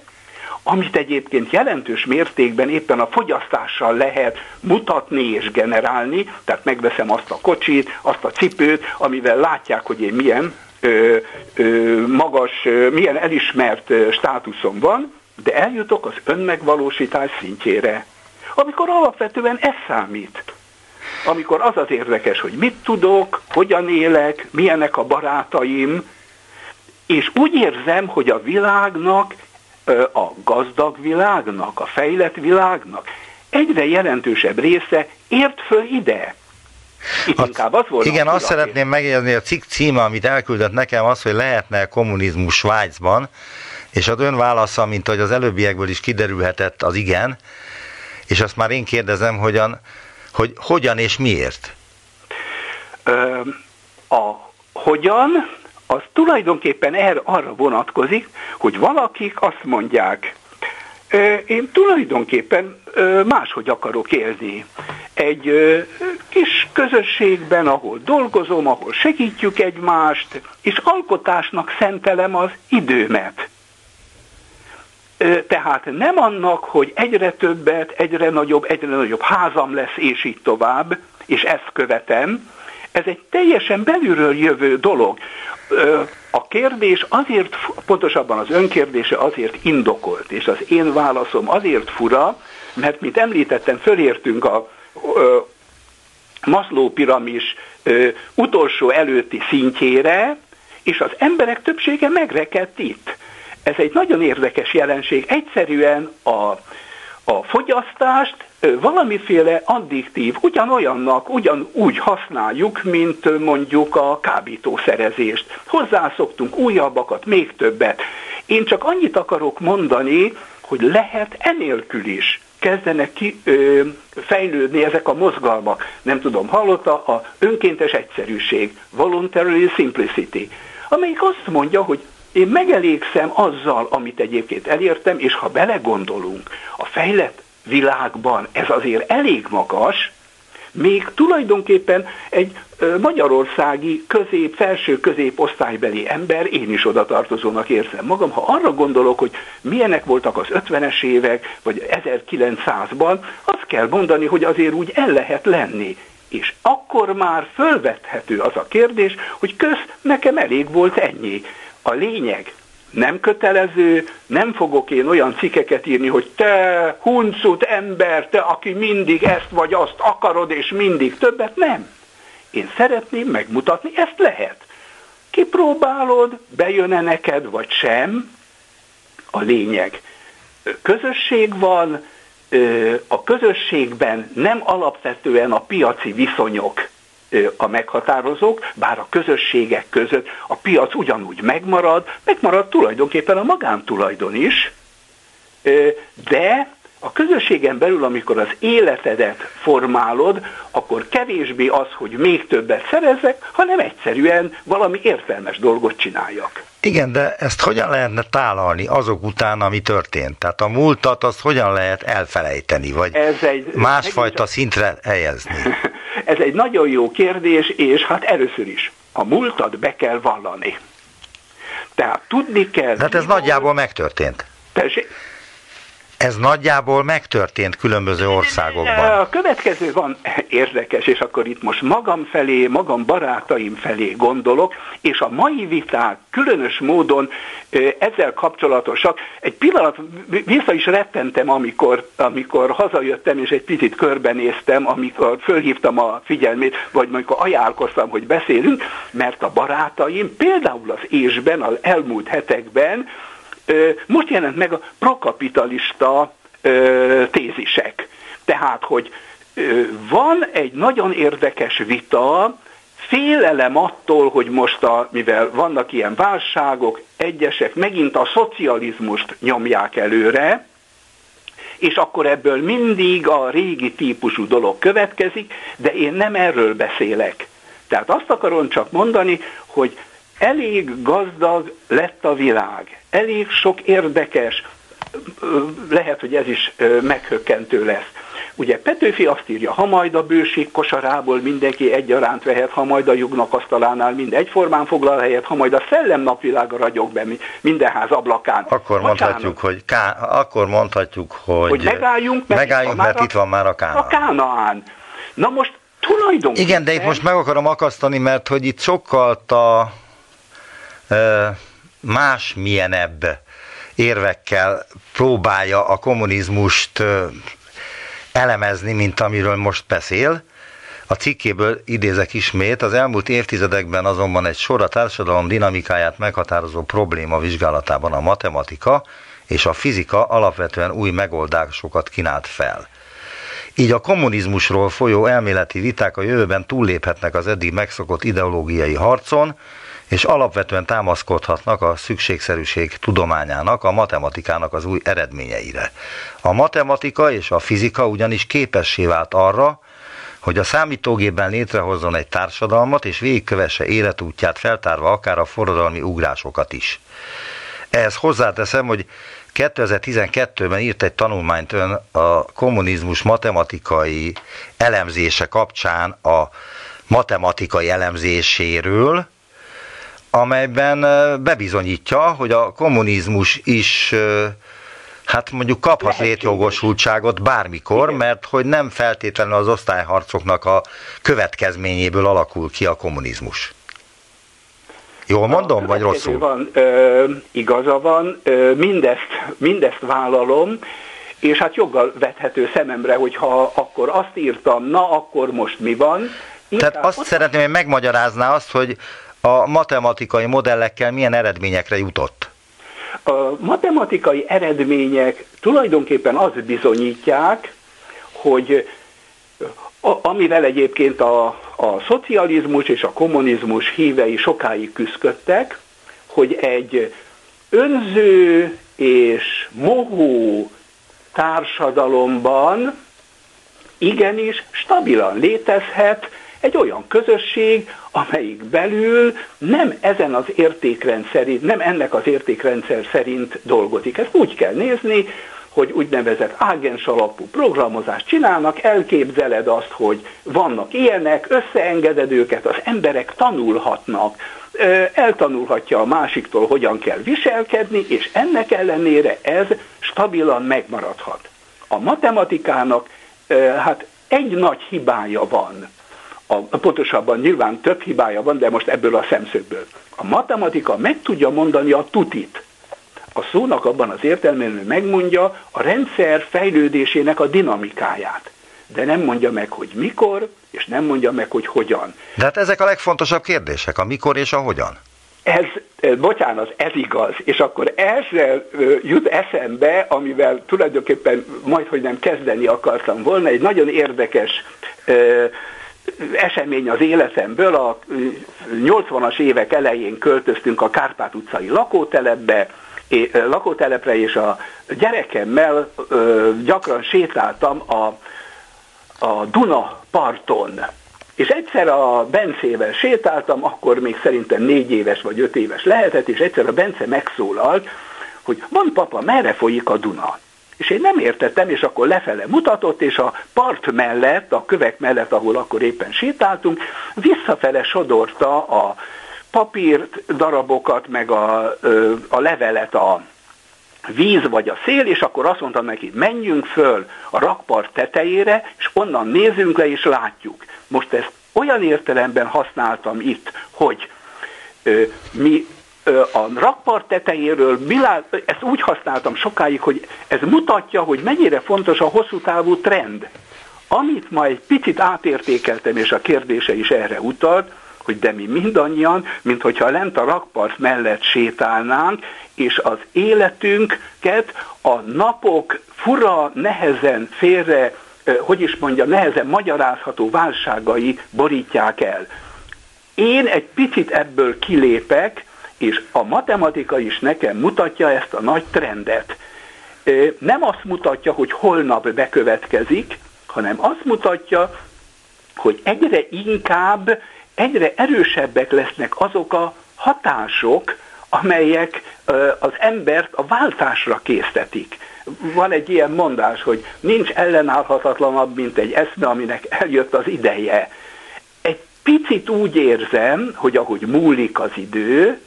amit egyébként jelentős mértékben éppen a fogyasztással lehet mutatni és generálni, tehát megveszem azt a kocsit, azt a cipőt, amivel látják, hogy én milyen ö, ö, magas, ö, milyen elismert státuszom van, de eljutok az önmegvalósítás szintjére, amikor alapvetően ez számít amikor az az érdekes, hogy mit tudok, hogyan élek, milyenek a barátaim, és úgy érzem, hogy a világnak, a gazdag világnak, a fejlett világnak egyre jelentősebb része ért föl ide. Itt a, inkább az volt igen, azt szeretném megérni, a cikk címe, amit elküldött nekem, az, hogy lehetne kommunizmus Svájcban, és az ön válasza, mint hogy az előbbiekből is kiderülhetett, az igen, és azt már én kérdezem, hogyan, hogy hogyan és miért? Ö, a hogyan, az tulajdonképpen erre, arra vonatkozik, hogy valakik azt mondják, én tulajdonképpen máshogy akarok élni. Egy kis közösségben, ahol dolgozom, ahol segítjük egymást, és alkotásnak szentelem az időmet. Tehát nem annak, hogy egyre többet, egyre nagyobb, egyre nagyobb házam lesz, és így tovább, és ezt követem, ez egy teljesen belülről jövő dolog. A kérdés azért, pontosabban az önkérdése azért indokolt, és az én válaszom azért fura, mert, mint említettem, fölértünk a Maslow piramis utolsó előtti szintjére, és az emberek többsége megrekedt itt. Ez egy nagyon érdekes jelenség. Egyszerűen a, a fogyasztást valamiféle addiktív, ugyanolyannak, ugyanúgy használjuk, mint mondjuk a kábítószerezést. Hozzászoktunk újabbakat, még többet. Én csak annyit akarok mondani, hogy lehet enélkül is kezdenek ki, ö, fejlődni ezek a mozgalmak. Nem tudom, hallotta a önkéntes egyszerűség, voluntary simplicity, amelyik azt mondja, hogy én megelégszem azzal, amit egyébként elértem, és ha belegondolunk, a fejlett világban ez azért elég magas, még tulajdonképpen egy magyarországi közép, felső középosztálybeli ember, én is oda tartozónak érzem magam, ha arra gondolok, hogy milyenek voltak az 50-es évek, vagy 1900-ban, azt kell mondani, hogy azért úgy el lehet lenni. És akkor már fölvethető az a kérdés, hogy köz, nekem elég volt ennyi. A lényeg nem kötelező, nem fogok én olyan cikkeket írni, hogy te huncut ember, te, aki mindig ezt vagy azt akarod, és mindig többet, nem. Én szeretném megmutatni, ezt lehet. Kipróbálod, bejön-e neked, vagy sem, a lényeg. Közösség van, a közösségben nem alapvetően a piaci viszonyok a meghatározók, bár a közösségek között a piac ugyanúgy megmarad, megmarad tulajdonképpen a magántulajdon is, de A közösségen belül, amikor az életedet formálod, akkor kevésbé az, hogy még többet szerezzek, hanem egyszerűen valami értelmes dolgot csináljak. Igen, de ezt hogyan lehetne tálalni azok után, ami történt? Tehát a múltat azt hogyan lehet elfelejteni, vagy Ez egy, másfajta szintre helyezni? [laughs] Ez egy nagyon jó kérdés, és hát először is a múltat be kell vallani. Tehát tudni kell... De hát ez nagyjából megtörtént. Tessék? Ez nagyjából megtörtént különböző országokban. A következő van érdekes, és akkor itt most magam felé, magam barátaim felé gondolok, és a mai viták különös módon ezzel kapcsolatosak. Egy pillanat vissza is rettentem, amikor, amikor hazajöttem, és egy picit körbenéztem, amikor fölhívtam a figyelmét, vagy amikor ajánlkoztam, hogy beszélünk, mert a barátaim például az ésben, az elmúlt hetekben most jelent meg a prokapitalista tézisek. Tehát, hogy van egy nagyon érdekes vita, félelem attól, hogy most, a, mivel vannak ilyen válságok, egyesek megint a szocializmust nyomják előre, és akkor ebből mindig a régi típusú dolog következik, de én nem erről beszélek. Tehát azt akarom csak mondani, hogy elég gazdag lett a világ, elég sok érdekes, lehet, hogy ez is meghökkentő lesz. Ugye Petőfi azt írja, ha majd a bőség kosarából mindenki egyaránt vehet, ha majd a jugnak asztalánál mind egyformán foglal helyet, ha majd a szellem napvilága ragyog be minden ház ablakán. Akkor Bocsánat. mondhatjuk, hogy ká, akkor mondhatjuk, hogy, hogy megálljunk, mert, megálljunk, itt, mert a, itt van már a Kánaán. A Kánaán. Na most tulajdonképpen... Igen, de itt most meg akarom akasztani, mert hogy itt sokkal a más milyenebb érvekkel próbálja a kommunizmust elemezni, mint amiről most beszél. A cikkéből idézek ismét, az elmúlt évtizedekben azonban egy sor a társadalom dinamikáját meghatározó probléma vizsgálatában a matematika és a fizika alapvetően új megoldásokat kínált fel. Így a kommunizmusról folyó elméleti viták a jövőben túlléphetnek az eddig megszokott ideológiai harcon, és alapvetően támaszkodhatnak a szükségszerűség tudományának, a matematikának az új eredményeire. A matematika és a fizika ugyanis képessé vált arra, hogy a számítógépben létrehozzon egy társadalmat, és végigkövesse életútját feltárva akár a forradalmi ugrásokat is. Ehhez hozzáteszem, hogy 2012-ben írt egy tanulmányt ön a kommunizmus matematikai elemzése kapcsán a matematikai elemzéséről, amelyben bebizonyítja, hogy a kommunizmus is hát mondjuk kaphat létjogosultságot bármikor, Igen. mert hogy nem feltétlenül az osztályharcoknak a következményéből alakul ki a kommunizmus. Jól mondom, vagy rosszul? Van, ö, igaza van, ö, mindezt, mindezt vállalom, és hát joggal vethető szememre, hogy ha akkor azt írtam, na akkor most mi van. Inkább Tehát azt szeretném, hogy megmagyarázná azt, hogy a matematikai modellekkel milyen eredményekre jutott? A matematikai eredmények tulajdonképpen azt bizonyítják, hogy amivel egyébként a, a szocializmus és a kommunizmus hívei sokáig küzdöttek, hogy egy önző és mohó társadalomban igenis stabilan létezhet egy olyan közösség, amelyik belül nem ezen az értékrend szerint, nem ennek az értékrendszer szerint dolgozik. Ezt úgy kell nézni, hogy úgynevezett ágens alapú programozást csinálnak, elképzeled azt, hogy vannak ilyenek, összeengeded őket, az emberek tanulhatnak, eltanulhatja a másiktól, hogyan kell viselkedni, és ennek ellenére ez stabilan megmaradhat. A matematikának hát egy nagy hibája van, a, pontosabban nyilván több hibája van, de most ebből a szemszögből. A matematika meg tudja mondani a tutit. A szónak abban az értelmében, hogy megmondja a rendszer fejlődésének a dinamikáját. De nem mondja meg, hogy mikor, és nem mondja meg, hogy hogyan. De hát ezek a legfontosabb kérdések, a mikor és a hogyan. Ez, bocsánat, ez igaz. És akkor ezzel jut eszembe, amivel tulajdonképpen majd, hogy nem kezdeni akartam volna, egy nagyon érdekes esemény az életemből. A 80-as évek elején költöztünk a Kárpát utcai lakótelepbe, lakótelepre, és a gyerekemmel gyakran sétáltam a, a Duna parton, és egyszer a Bencével sétáltam, akkor még szerintem négy éves vagy öt éves lehetett, és egyszer a Bence megszólalt, hogy van papa, merre folyik a Duna? És én nem értettem, és akkor lefele mutatott, és a part mellett, a kövek mellett, ahol akkor éppen sétáltunk, visszafele sodorta a papírt, darabokat, meg a, a levelet a víz vagy a szél, és akkor azt mondtam neki, menjünk föl a rakpart tetejére, és onnan nézzünk le, és látjuk. Most ezt olyan értelemben használtam itt, hogy mi a rakpart tetejéről, világ, ezt úgy használtam sokáig, hogy ez mutatja, hogy mennyire fontos a hosszú távú trend. Amit majd egy picit átértékeltem, és a kérdése is erre utalt, hogy de mi mindannyian, mint hogyha lent a rakpart mellett sétálnánk, és az életünket a napok fura, nehezen félre, hogy is mondja, nehezen magyarázható válságai borítják el. Én egy picit ebből kilépek, és a matematika is nekem mutatja ezt a nagy trendet. Nem azt mutatja, hogy holnap bekövetkezik, hanem azt mutatja, hogy egyre inkább, egyre erősebbek lesznek azok a hatások, amelyek az embert a váltásra késztetik. Van egy ilyen mondás, hogy nincs ellenállhatatlanabb, mint egy eszme, aminek eljött az ideje. Egy picit úgy érzem, hogy ahogy múlik az idő,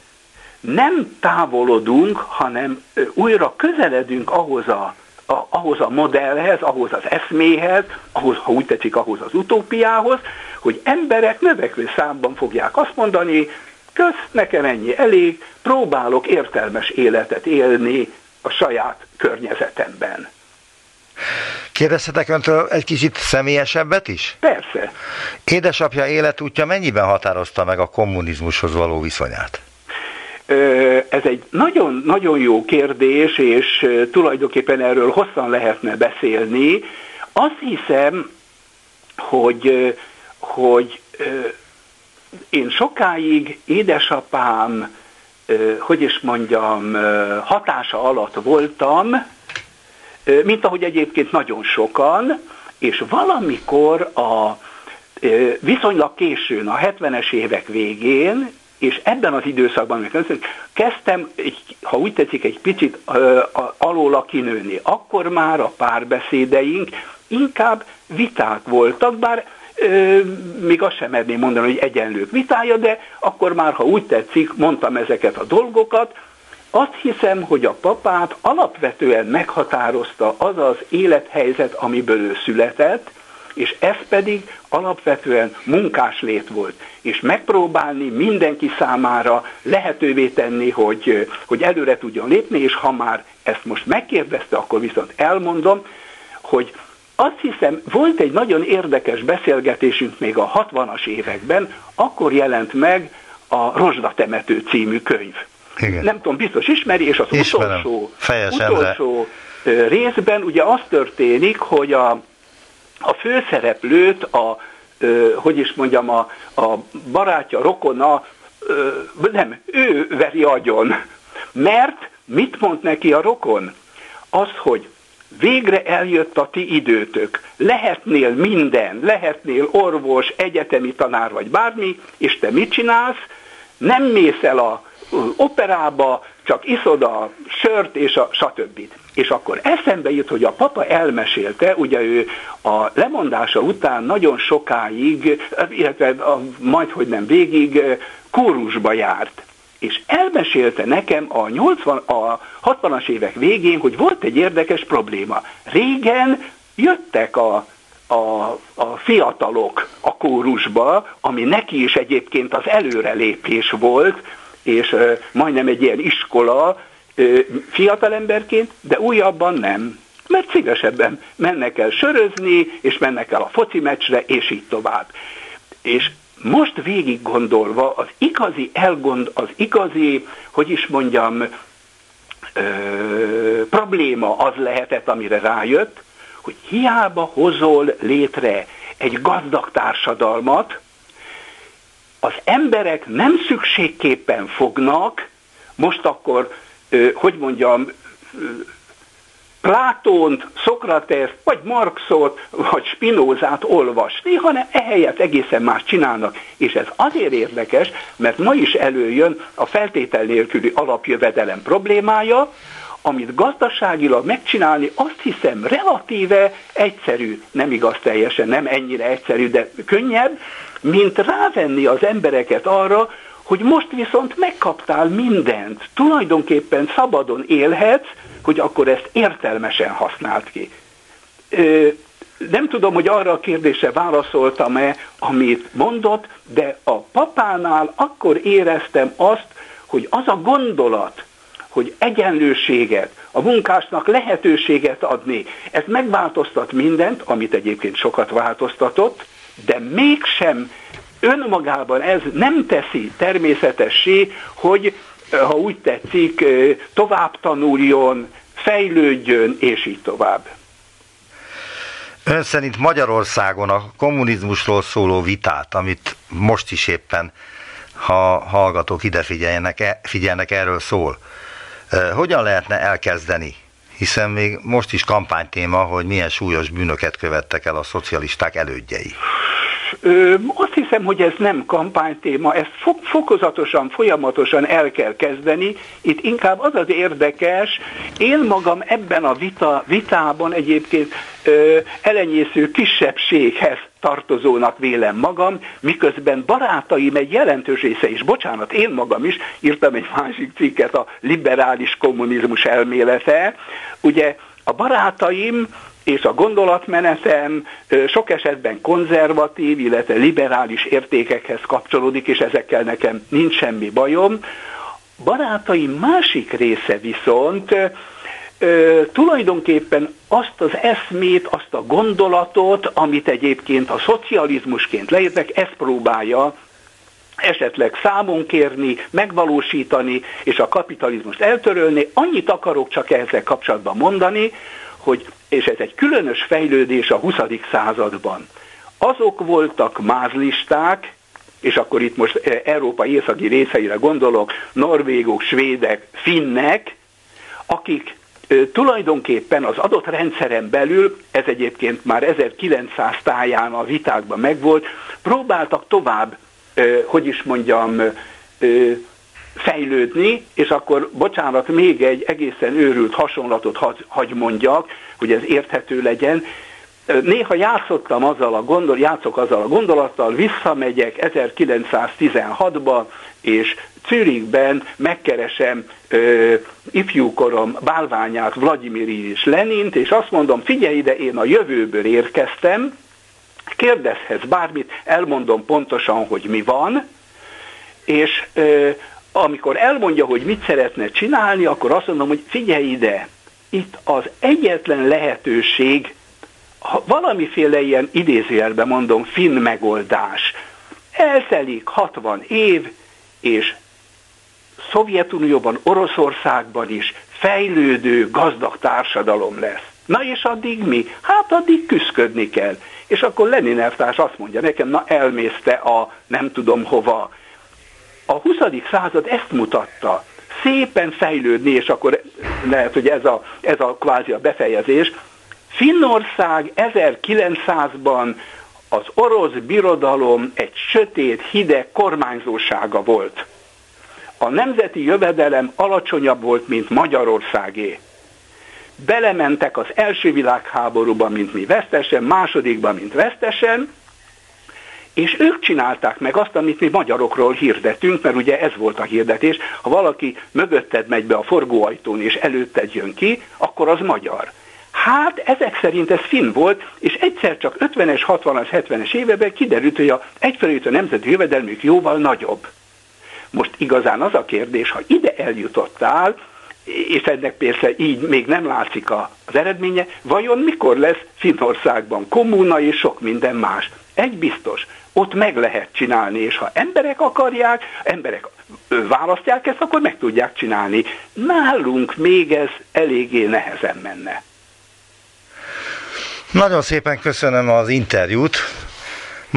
nem távolodunk, hanem újra közeledünk ahhoz a, a, ahhoz a modellhez, ahhoz az eszméhez, ahhoz, ha úgy tetszik, ahhoz az utópiához, hogy emberek növekvő számban fogják azt mondani, kösz, nekem ennyi elég, próbálok értelmes életet élni a saját környezetemben. Kérdezhetek öntől egy kicsit személyesebbet is? Persze. Édesapja életútja mennyiben határozta meg a kommunizmushoz való viszonyát? Ez egy nagyon-nagyon jó kérdés, és tulajdonképpen erről hosszan lehetne beszélni. Azt hiszem, hogy, hogy én sokáig édesapám, hogy is mondjam, hatása alatt voltam, mint ahogy egyébként nagyon sokan, és valamikor a viszonylag későn, a 70-es évek végén és ebben az időszakban, amikor kezdtem, ha úgy tetszik, egy picit alóla kinőni, akkor már a párbeszédeink inkább viták voltak, bár ö, még azt sem merném mondani, hogy egyenlők vitája, de akkor már, ha úgy tetszik, mondtam ezeket a dolgokat, azt hiszem, hogy a papát alapvetően meghatározta az az élethelyzet, amiből ő született, és ez pedig alapvetően lét volt, és megpróbálni mindenki számára lehetővé tenni, hogy, hogy előre tudjon lépni, és ha már ezt most megkérdezte, akkor viszont elmondom, hogy azt hiszem, volt egy nagyon érdekes beszélgetésünk még a 60-as években, akkor jelent meg a Rozsda temető című könyv. Igen. Nem tudom, biztos ismeri, és az Ismerem. utolsó, utolsó részben ugye az történik, hogy a a főszereplőt, a, ö, hogy is mondjam, a, a barátja, rokona, ö, nem, ő veri agyon. Mert mit mond neki a rokon? Az, hogy végre eljött a ti időtök, lehetnél minden, lehetnél orvos, egyetemi tanár vagy bármi, és te mit csinálsz? Nem mész el a operába, csak iszod a sört és a stb. És akkor eszembe jut, hogy a papa elmesélte, ugye ő a lemondása után nagyon sokáig, illetve a, majd hogy nem végig, kórusba járt. És elmesélte nekem a, 80, a 60-as évek végén, hogy volt egy érdekes probléma. Régen jöttek a, a, a fiatalok a kórusba, ami neki is egyébként az előrelépés volt, és majdnem egy ilyen iskola fiatalemberként, de újabban nem. Mert szívesebben mennek el sörözni, és mennek el a foci meccsre, és így tovább. És most végig gondolva az igazi elgond, az igazi, hogy is mondjam, ö, probléma az lehetett, amire rájött, hogy hiába hozol létre egy gazdag társadalmat, az emberek nem szükségképpen fognak, most akkor, hogy mondjam, Plátont, Szokrateszt, vagy Marxot, vagy Spinózát olvasni, hanem ehelyett egészen más csinálnak. És ez azért érdekes, mert ma is előjön a feltétel nélküli alapjövedelem problémája, amit gazdaságilag megcsinálni, azt hiszem relatíve egyszerű, nem igaz teljesen, nem ennyire egyszerű, de könnyebb, mint rávenni az embereket arra, hogy most viszont megkaptál mindent, tulajdonképpen szabadon élhetsz, hogy akkor ezt értelmesen használt ki. Ö, nem tudom, hogy arra a kérdésre válaszoltam-e, amit mondott, de a papánál akkor éreztem azt, hogy az a gondolat, hogy egyenlőséget, a munkásnak lehetőséget adni, ez megváltoztat mindent, amit egyébként sokat változtatott, de mégsem önmagában ez nem teszi természetessé, hogy ha úgy tetszik, tovább tanuljon, fejlődjön, és így tovább. Ön szerint Magyarországon a kommunizmusról szóló vitát, amit most is éppen, ha hallgatók ide figyeljenek, e, figyelnek, erről szól, hogyan lehetne elkezdeni? Hiszen még most is kampánytéma, hogy milyen súlyos bűnöket követtek el a szocialisták elődjei. Ö, azt hiszem, hogy ez nem kampánytéma, ezt fok, fokozatosan, folyamatosan el kell kezdeni. Itt inkább az az érdekes, én magam ebben a vita, vitában egyébként ö, elenyésző kisebbséghez tartozónak vélem magam, miközben barátaim egy jelentős része is, bocsánat, én magam is írtam egy másik cikket a liberális kommunizmus elmélete. Ugye a barátaim és a gondolatmenetem sok esetben konzervatív, illetve liberális értékekhez kapcsolódik, és ezekkel nekem nincs semmi bajom. Barátaim másik része viszont tulajdonképpen azt az eszmét, azt a gondolatot, amit egyébként a szocializmusként leírtak, ezt próbálja esetleg számon kérni, megvalósítani, és a kapitalizmust eltörölni. Annyit akarok csak ezzel kapcsolatban mondani, hogy, és ez egy különös fejlődés a 20. században, azok voltak mázlisták, és akkor itt most eh, Európa északi részeire gondolok, norvégok, svédek, finnek, akik tulajdonképpen az adott rendszeren belül, ez egyébként már 1900 táján a vitákban megvolt, próbáltak tovább, hogy is mondjam, fejlődni, és akkor, bocsánat, még egy egészen őrült hasonlatot hagy, hagy mondjak, hogy ez érthető legyen. Néha játszottam azzal a gondol, játszok azzal a gondolattal, visszamegyek 1916-ba, és Zürichben megkeresem ö, ifjúkorom bálványát, Vladimir és Lenint, és azt mondom, figyelj ide, én a jövőből érkeztem, kérdezhez bármit, elmondom pontosan, hogy mi van, és ö, amikor elmondja, hogy mit szeretne csinálni, akkor azt mondom, hogy figyelj ide, itt az egyetlen lehetőség, ha valamiféle ilyen idézőjelben mondom, finn megoldás. Eltelik 60 év, és Szovjetunióban, Oroszországban is fejlődő, gazdag társadalom lesz. Na és addig mi? Hát addig küzdködni kell. És akkor Lenin elvtárs azt mondja nekem, na elmészte a nem tudom hova. A 20. század ezt mutatta. Szépen fejlődni, és akkor lehet, hogy ez a, ez a kvázi a befejezés. Finnország 1900-ban az orosz birodalom egy sötét, hideg kormányzósága volt a nemzeti jövedelem alacsonyabb volt, mint Magyarországé. Belementek az első világháborúban, mint mi vesztesen, másodikban, mint vesztesen, és ők csinálták meg azt, amit mi magyarokról hirdetünk, mert ugye ez volt a hirdetés, ha valaki mögötted megy be a forgóajtón, és előtted jön ki, akkor az magyar. Hát ezek szerint ez finn volt, és egyszer csak 50-es, 60-as, 70-es években kiderült, hogy a egyfelől a nemzeti jövedelmük jóval nagyobb. Most igazán az a kérdés, ha ide eljutottál, és ennek persze így még nem látszik az eredménye, vajon mikor lesz Finnországban kommuna és sok minden más? Egy biztos, ott meg lehet csinálni, és ha emberek akarják, emberek választják ezt, akkor meg tudják csinálni. Nálunk még ez eléggé nehezen menne. Nagyon szépen köszönöm az interjút.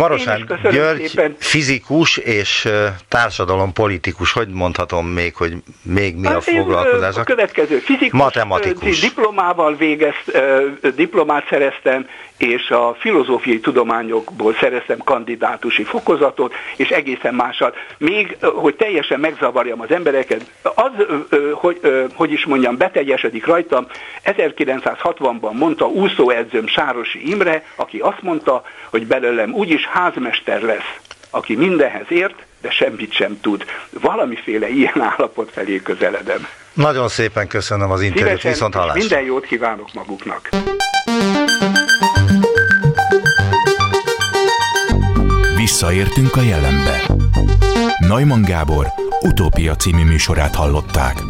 Marosán György szépen. fizikus és társadalompolitikus, hogy mondhatom még, hogy még mi hát a foglalkozás? A következő fizikus matematikus. diplomával végez, diplomát szereztem, és a filozófiai tudományokból szereztem kandidátusi fokozatot, és egészen másat. Még, hogy teljesen megzavarjam az embereket, az, hogy, hogy is mondjam, beteljesedik rajtam, 1960-ban mondta úszóedzőm Sárosi Imre, aki azt mondta, hogy belőlem úgyis házmester lesz, aki mindenhez ért, de semmit sem tud. Valamiféle ilyen [laughs] állapot felé közeledem. Nagyon szépen köszönöm az interjút, viszont hallásra. Minden jót kívánok maguknak. Visszaértünk a jelenbe. Neumann Gábor utópia című műsorát hallották.